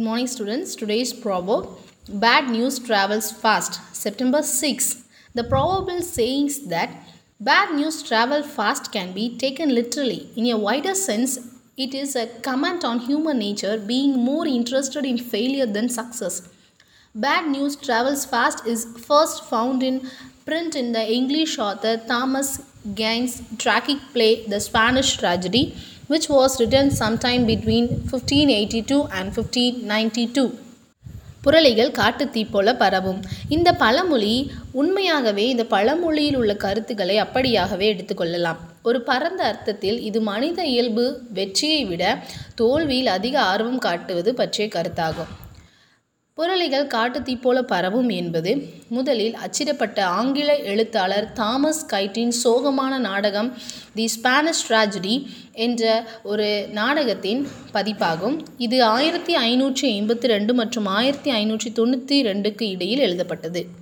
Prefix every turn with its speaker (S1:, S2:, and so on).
S1: Good morning, students. Today's proverb Bad news travels fast. September 6. The proverbial sayings that bad news travel fast can be taken literally. In a wider sense, it is a comment on human nature being more interested in failure than success. Bad news travels fast is first found in print in the English author Thomas Gaines's tragic play The Spanish Tragedy, which was written sometime between 1582 and 1592. புரளிகள் காட்டுத்தீ போல பரவும். இந்த பழமொழி உண்மையாகவே இந்த பழமொழியில் உள்ள கருத்துக்களை அப்படியாகவே எடுத்துக்கொள்ளலாம் ஒரு பரந்த அர்த்தத்தில் இது மனித இயல்பு வெற்றியை விட தோல்வியில் அதிக ஆர்வம் காட்டுவது பற்றிய கருத்தாகும். புரளிகள் காட்டுத்தீ போல பரவும் என்பது முதலில் அச்சிடப்பட்ட ஆங்கில எழுத்தாளர் தாமஸ் கைட்டின் சோகமான நாடகம் தி ஸ்பானிஷ் ட்ராஜடி என்ற ஒரு நாடகத்தின் பதிப்பாகும். இது ஆயிரத்தி ஐநூற்றி எண்பத்தி ரெண்டு மற்றும் ஆயிரத்தி ஐநூற்றி தொண்ணூற்றி ரெண்டுக்கு இடையில் எழுதப்பட்டது.